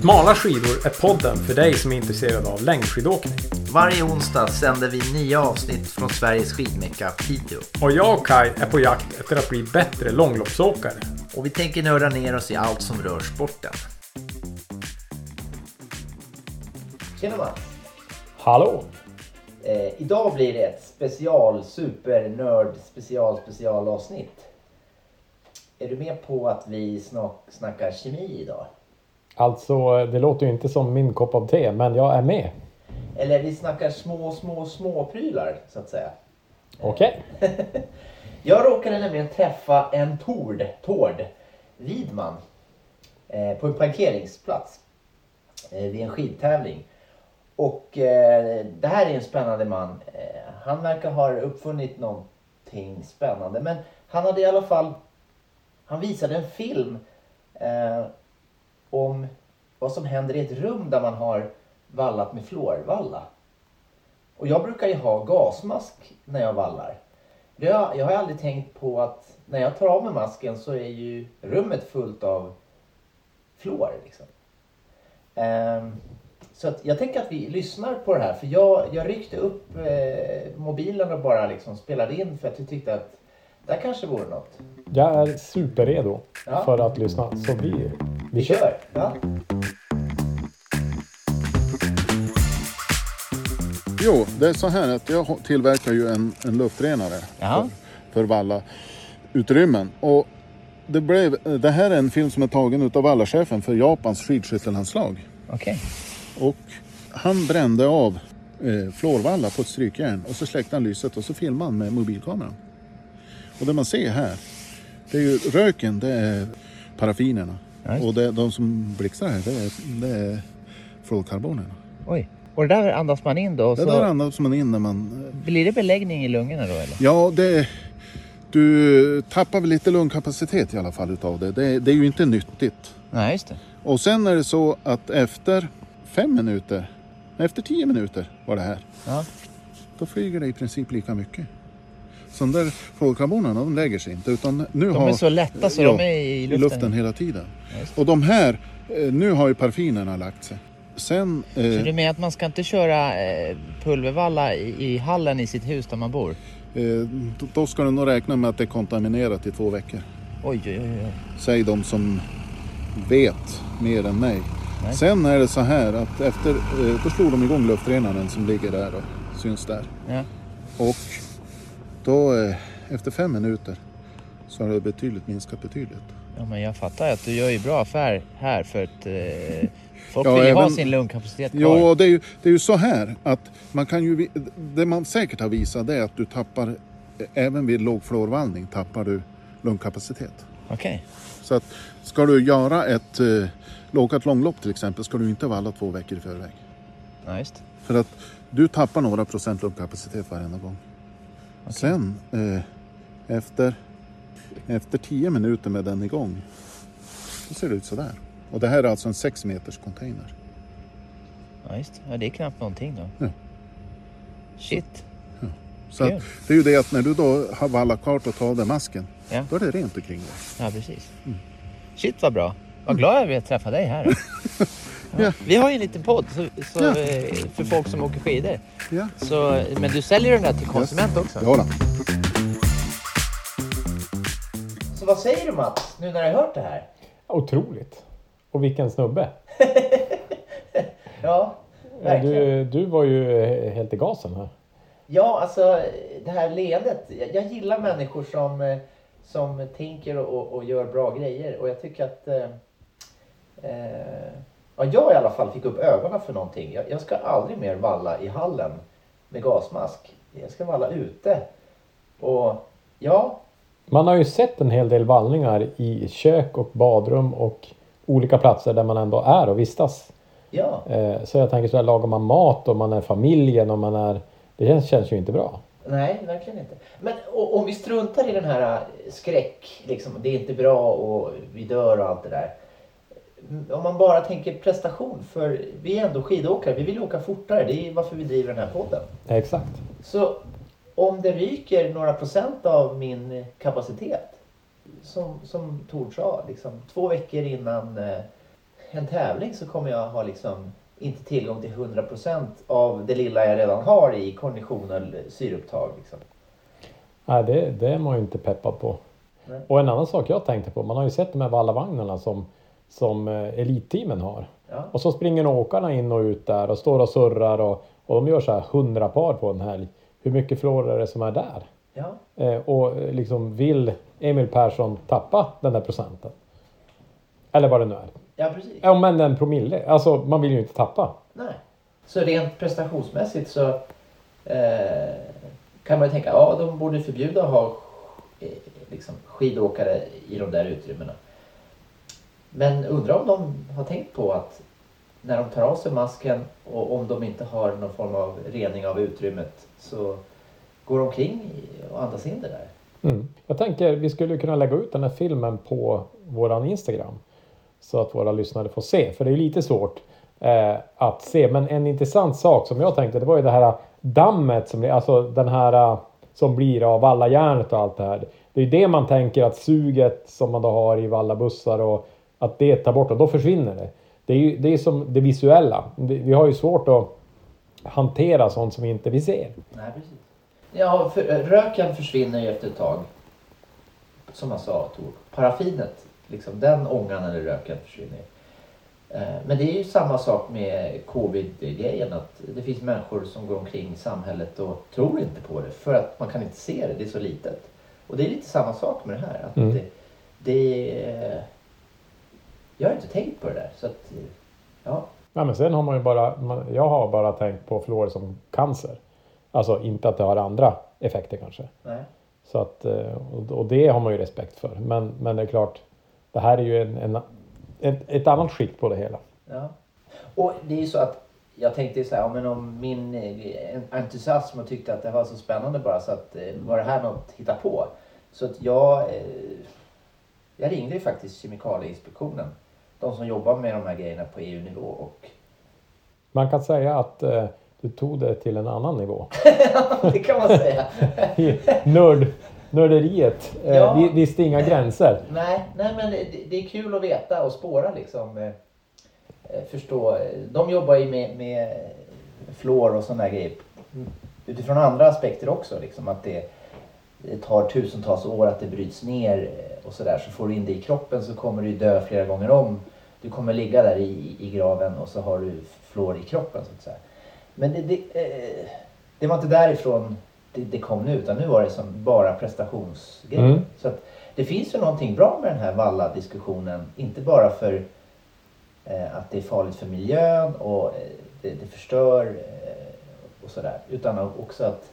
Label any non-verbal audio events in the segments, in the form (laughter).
Smala skidor är podden för dig som är intresserad av längdskidåkning. Varje onsdag sänder vi nya avsnitt från Sveriges skidmecka Piteå. Och jag och Kai är på jakt efter att bli bättre långloppsåkare. Och vi tänker nörda ner oss i allt som rör sporten. Tjena Mats! Hallå! Eh, idag blir det ett special, supernörd, special, specialavsnitt. Är du med på att vi snack, snackar kemi idag? Alltså, det låter ju inte som min kopp av te, men jag är med. Eller vi snackar små, små, små prylar så att säga. Okej. (laughs) Jag råkade nämligen träffa en Tord, Tord Widman eh, på en parkeringsplats eh, vid en skidtävling. Och eh, det här är en spännande man. Eh, han verkar ha uppfunnit någonting spännande. Men han hade i alla fall, han visade en film eh, om vad som händer i ett rum där man har vallat med fluorvalla. Och jag brukar ju ha gasmask när jag vallar. Jag, jag har aldrig tänkt på att när jag tar av mig masken så är ju rummet fullt av fluor. Liksom. Ehm, så jag tänker att vi lyssnar på det här för jag, jag ryckte upp eh, mobilen och bara liksom spelade in för att jag tyckte att det här kanske vore något. Jag är superredo Ja. för att lyssna, så vi, vi kör. Ja. Jo, det är så här att jag tillverkar ju en, en luftrenare för, för valla utrymmen. Och det, blev, det här är en film som är tagen utav vallachefen för Japans skidskyttelandslag. Okej. Och han brände av eh, fluorvalla på ett strykjärn och så släckte han lyset och så filmade han med mobilkameran. Och det man ser här, det är ju röken, det är paraffinerna. Just Och det, de som blixtrar här, det är, det är fluorkarbonerna. Oj. Och det där andas man in då? Och Det så där andas man in när man blir det beläggning i lungorna då eller? Ja, det, du tappar väl lite lungkapacitet i alla fall utav det. det. Det är ju inte nyttigt. Nej, just det. Och sen är det så att efter fem minuter, efter tio minuter var det här, Ja. då flyger det i princip lika mycket. Så de där fluorkarbonerna, de lägger sig inte. Utan nu De har, är så lätta så ja, de är i i luften. luften hela tiden. Och de här, eh, nu har ju paraffinerna lagt sig. Sen, Så eh, du menar att man ska inte köra eh, pulvervalla i, i hallen i sitt hus där man bor? eh, då- då ska du nog räkna med att det är kontaminerat i två veckor. Oj, oj, oj. oj. Säg de som vet mer än mig. Nej. Sen är det så här att efter, då slog de igång luftrenaren som ligger där och syns där. Ja. Och då eh, efter fem minuter så har det betydligt minskat betydligt. Ja, men jag fattar att du gör ju bra affär här för att eh, folk Ja, vill ju ha även- sin lungkapacitet kvar. Jo, det är, ju, det är ju så här att man kan ju, det man säkert har visat är att du tappar, eh, även vid låg fluorvallning tappar du lungkapacitet. Okej. Så att ska du göra ett eh, lågat långlopp till exempel ska du inte valla två veckor i förväg. Ja, just. För att du tappar några procent lungkapacitet varenda gång. Sen eh, efter, efter 10 minuter med den igång så ser det ut sådär. Och det här är alltså en 6 meters container. Ja, just. Ja, det är knappt någonting då. Ja. Shit. Så att, det är ju det att när du då har vallat klart och tar av dig masken Ja. då är det rent omkring dig. Ja, precis. Mm. Shit vad bra. Vad glad jag blir att träffa dig här. (laughs) Ja. Vi har ju en liten podd så, så, Ja. eh, för folk som åker skidor. Ja, Så, men du säljer den där till konsument också? ja då. Så vad säger du Mats, nu när du har hört det här? Otroligt. Och vilken snubbe. (laughs) Ja, verkligen. Du, du var ju eh, helt i gasen här. Ja, alltså det här leendet. Jag, jag gillar människor som, eh, som tänker och, och gör bra grejer. Och jag tycker att eh, eh, ja, jag i alla fall fick upp ögonen för någonting. Jag, jag ska aldrig mer valla i hallen med gasmask. Jag ska valla ute. Och ja, Man har ju sett en hel del vallningar i kök och badrum och olika platser där man ändå är och vistas. ja, Eh, Så jag tänker så här, lagar man mat och man är familjen och man är... Det känns, känns ju inte bra. nej, verkligen inte. Men om vi struntar i den här eh, skräck, liksom, det är inte bra och vi dör och allt det där. Om man bara tänker prestation, för vi är ändå skidåkare, vi vill åka fortare, det är varför vi driver den här podden. Exakt. Så om det ryker några procent av min kapacitet, som, som Tord sa, liksom, två veckor innan, eh, en tävling så kommer jag ha liksom inte tillgång till 100% av det lilla jag redan har i konditionell syreupptag. Liksom. Nej, det, det är man ju inte peppad på. Nej. Och en annan sak jag tänkte på, man har ju sett de här vallavagnarna som, som eh, elitteamen har. Ja. Och så springer åkarna in och ut där och står och surrar och, och de gör så här 100 par på en helg. Hur mycket förlorare som är där? Ja. Eh, och eh, liksom vill Emil Persson tappa den där procenten? Eller vad det nu är. ja, precis. Ja men en promille. Alltså man vill ju inte tappa. Nej. Så rent prestationsmässigt så eh, kan man ju tänka ja de borde förbjuda att ha eh, liksom, skidåkare i de där utrymmena. Men undrar om de har tänkt på att när de tar av sig masken och om de inte har någon form av rening av utrymmet så går de omkring och andas in det där. Mm. Jag tänker vi skulle kunna lägga ut den här filmen på våran Instagram. Så att våra lyssnare får se. För det är lite svårt eh, att se. Men en intressant sak som jag tänkte det var ju det här dammet som blir, alltså den här eh, som blir av vallajärnet och allt det här. Det är ju det man tänker att suget som man då har i vallabussar och att det tar bort och då försvinner det. Det är ju det är som det visuella. Vi har ju svårt att hantera sånt som inte vi ser. Nej, precis. Ja, för, röken försvinner ju efter ett tag. Som man sa, Tor. Paraffinet, liksom, den ångan eller röken försvinner. Eh, Men det är ju samma sak med covid-grejen. Att det finns människor som går omkring i samhället och tror inte på det. För att man kan inte se det, det är så litet. Och det är lite samma sak med det här. Att Mm. det, det, jag har inte tänkt på det där. Så att, ja, Ja, men sen har man ju bara, man, jag har bara tänkt på fluor som cancer. Alltså inte att det har andra effekter kanske. nej. Så att, eh, och, det har man ju respekt för. Men, men det är klart, det här är ju en, en, ett, ett annat skikt på det hela. Ja. Och det är ju så att jag tänkte så här, men om min eh, entusiasm och tyckte att det var så spännande bara så att eh, var det här något att hitta på? Så att jag, eh, jag ringde ju faktiskt Kemikalieinspektionen. De som jobbar med de här grejerna på EU-nivå och Man kan säga att eh, du tog det till en annan nivå. (laughs) det kan man säga. (laughs) Nörd, nörderiet eh, Ja. vi- visste inga gränser. nej, nej, men det, det är kul att veta och spåra liksom. Eh, eh, förstå. De jobbar ju med, med fluor och sådana grejer utifrån andra aspekter också. Liksom, att det, det tar tusentals år att det bryts ner eh, och sådär. Så får du in det i kroppen så kommer du dö flera gånger om. Du kommer ligga där i, i graven och så har du fluor i kroppen så att säga. Men det, det, eh, det var inte därifrån det, det kom nu utan nu var det som bara prestationsgrejer. Mm. Så att det finns ju någonting bra med den här valla-diskussionen. Inte bara för eh, att det är farligt för miljön och eh, det, det förstör eh, och sådär. Utan också att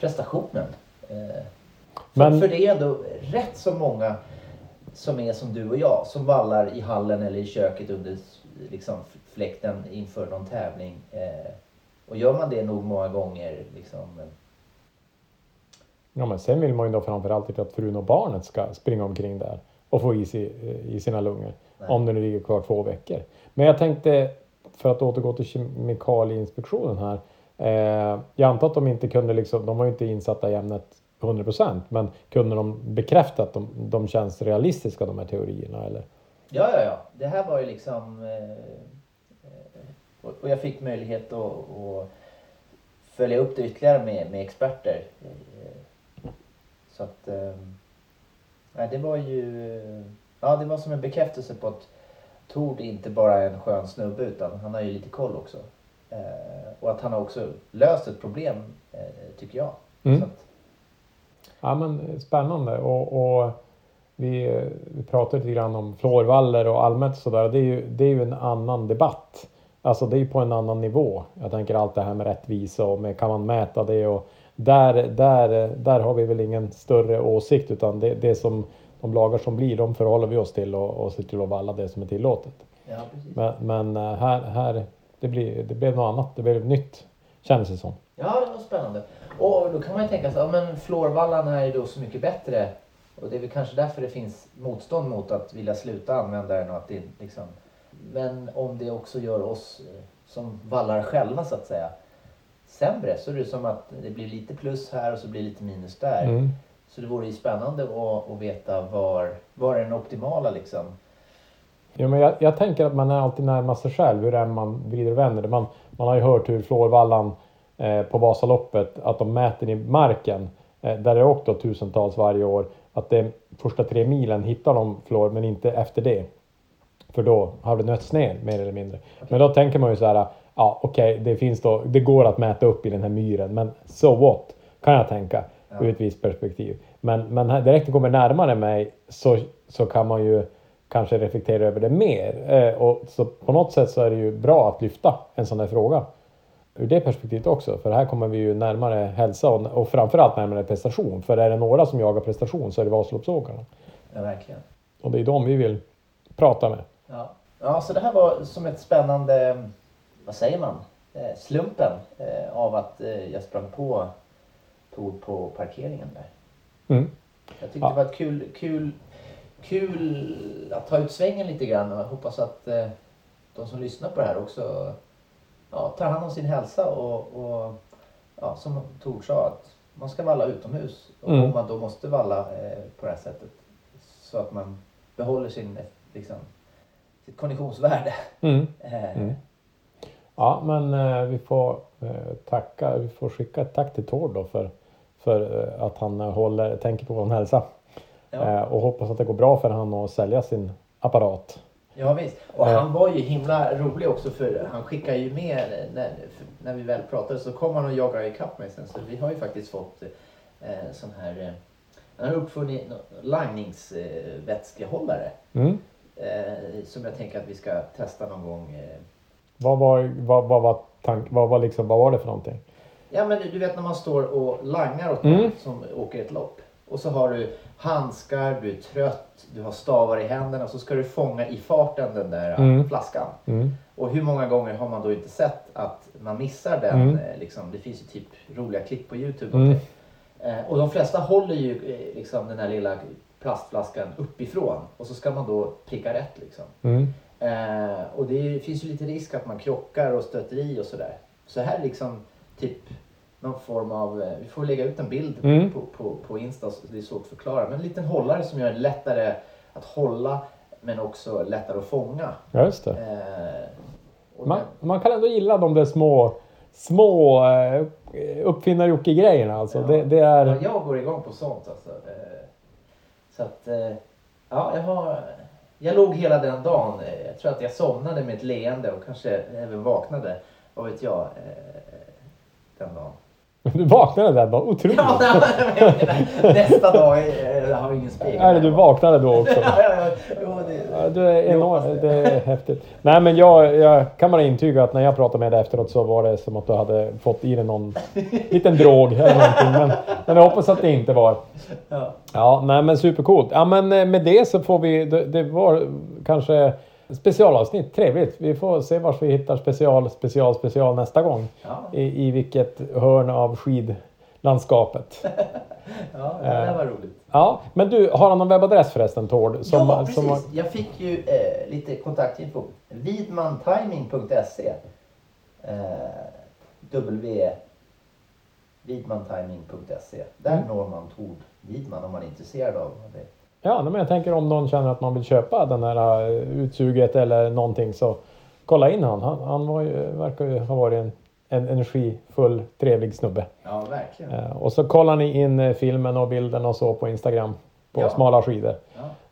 prestationen. Eh, Men- för, det är ändå rätt så många som är som du och jag. Som vallar i hallen eller i köket under liksom, fläkten inför någon tävling. Eh, och gör man det nog många gånger liksom, eh, Ja, men sen vill man ju då framförallt inte att frun och barnet ska springa omkring där och få is i, i sina lungor. Nej. Om det nu ligger kvar två veckor. Men jag tänkte, för att återgå till Kemikalieinspektionen här. Eh, jag antar att de inte kunde liksom, de var ju inte insatta i ämnet 100% men kunde de bekräfta att de, de känns realistiska de här teorierna eller? Ja, ja, ja. Det här var ju liksom... Eh, eh, och, jag fick möjlighet att, att följa upp det ytterligare med, med experter. Så att... Eh, det var ju... Ja, det var som en bekräftelse på att Tord inte bara är en skön snubbe utan han har ju lite koll också. Eh, och att han har också löst ett problem, eh, tycker jag. Mm. Så att, Ja men spännande och, och vi, vi pratade lite grann om fluorvaller och allmänt sådär. Det är ju, det är ju en annan debatt. Alltså det är ju på en annan nivå. Jag tänker allt det här med rättvisa och med kan man mäta det och där, där, där har vi väl ingen större åsikt utan det, det som de lagar som blir de förhåller vi oss till och, och ser till att valla det som är tillåtet. ja. Men, men eh, här, här det, blir, det blev något annat. Det blev nytt kändes det som. Ja, det var spännande. Och då kan man ju tänka sig, ja men fluorvallarna är ju då så mycket bättre. Och det är väl kanske därför det finns motstånd mot att vilja sluta använda den och att det liksom... Men om det också gör oss eh, som vallar själva så att säga sämre så är det som att det blir lite plus här och så blir det lite minus där. Mm. Så det vore ju spännande att, att veta var, var är den optimala liksom Ja, men jag, jag tänker att man är alltid närmast sig själv, hur än man vrider och vänder det. Man, man har ju hört hur Florvallan på Vasaloppet, att de mäter i marken, eh, där det är då tusentals varje år, att det första tre milen hittar de flår, men inte efter det. För då har det nötts ner mer eller mindre. Men då tänker man ju så här, ja okej, det finns då, det går att mäta upp i den här myren, men so what? Kan jag tänka ur ett visst perspektiv. Men, men direkt det kommer närmare mig så, så kan man ju kanske reflektera över det mer. Eh, och så på något sätt så är det ju bra att lyfta en sån här fråga ur det perspektivet också. För här kommer vi ju närmare hälsa och, och framförallt närmare prestation. För är det några som jagar prestation så är det Vasaloppsåkarna. Ja, verkligen. Och det är de vi vill prata med. Ja. ja, så det här var som ett spännande, vad säger man, eh, slumpen eh, av att eh, jag sprang på Tord på parkeringen där. Mm. Jag tyckte Ja. det var ett kul, kul, kul att ta ut svängen lite grann och hoppas att de som lyssnar på det här också ja, tar hand om sin hälsa och, och ja, som Tord sa att man ska valla utomhus och Mm. om man då måste valla eh, på det här sättet så att man behåller sin, liksom, sitt konditionsvärde. Mm. (laughs) Eh, Mm. Ja, men eh, vi får eh, tacka, vi får skicka ett tack till Tord då för, för eh, att han eh, håller, tänker på vår hälsa. ja. Eh, och hoppas att det går bra för han att sälja sin apparat. Ja visst. Och han var ju himla rolig också för han skickade ju med när, när vi väl pratade så kom han och jagade ikapp mig sen. Så vi har ju faktiskt fått eh, sån här eh, han har uppfunnit nå- langningsvätskehållare Mm. eh, som jag tänker att vi ska testa någon gång. Eh. Vad, var, vad, vad, var tank, vad, var liksom, vad var det för någonting? Ja men du vet när man står och langar åt Mm. någon som åker ett lopp. Och så har du handskar, du är trött, du har stavar i händerna så ska du fånga i farten den där Mm. flaskan. Mm. Och hur många gånger har man då inte sett att man missar den? Mm. eh, Liksom, det finns ju typ roliga klipp på Youtube. Mm. om det. Eh, och de flesta håller ju eh, liksom, den här lilla plastflaskan uppifrån. Och så ska man då pricka rätt. Liksom. Mm. Eh, och det är- finns ju lite risk att man krockar och stöter i och sådär. Så här liksom typ någon form av, eh, vi får lägga ut en bild Mm. på, på, på Insta, så det är svårt att förklara. Men en liten hållare som gör det lättare att hålla men också lättare att fånga. Ja, just det. Eh, Man, den- man kan ändå gilla de där små, små eh, uppfinnar-Jocke-grejerna alltså. Ja. Det, det Ja, är... jag går igång på sånt alltså. Eh, Så att, eh, ja, jag har... Jag låg hela den dagen. eh, Jag tror att jag somnade med ett leende och kanske även vaknade. Vad vet jag? Den dagen. (laughs) Du vaknade den dagen, otroligt! Ja, nej, men nästa dag eh, jag har ingen spegel. Det du vaknade då också? (laughs) Jo, det, du är enorm, det är häftigt. Nej men jag, jag kan bara intyga att när jag pratade med dig efteråt så var det som att du hade fått i dig någon (laughs) liten drog eller någonting. Men, men jag hoppas att det inte var. Ja. Ja, nej men supercoolt. Ja men eh, med det så får vi, det, det var kanske specialavsnitt, trevligt. Vi får se var vi hittar special, special, special nästa gång. Ja, I, i vilket hörn av skidlandskapet. (laughs) ja, det här var roligt. Ja, men du, har han någon webbadress förresten Tord? Som, ja, precis. som Jag fick ju eh, lite kontaktinfo. Vidmantiming.se eh, W Vidmantiming.se Där Mm. når man Tord Vidman om man är intresserad av det. Ja, men jag tänker om någon känner att man vill köpa den här eh, utsuget eller någonting så kolla in han. Han, han var ju, verkar ju ha varit en, en energifull, trevlig snubbe. Ja, verkligen. Eh, och så kollar ni in eh, filmen och bilden och så på Instagram på Ja. smala skidor.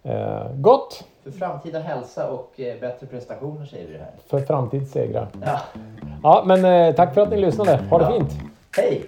Ja. Eh, gott För framtida hälsa och eh, bättre prestationer säger vi det här. för framtidssegrar. Ja. Ja, men eh, tack för att ni lyssnade. Ha det Ja. fint! Hej!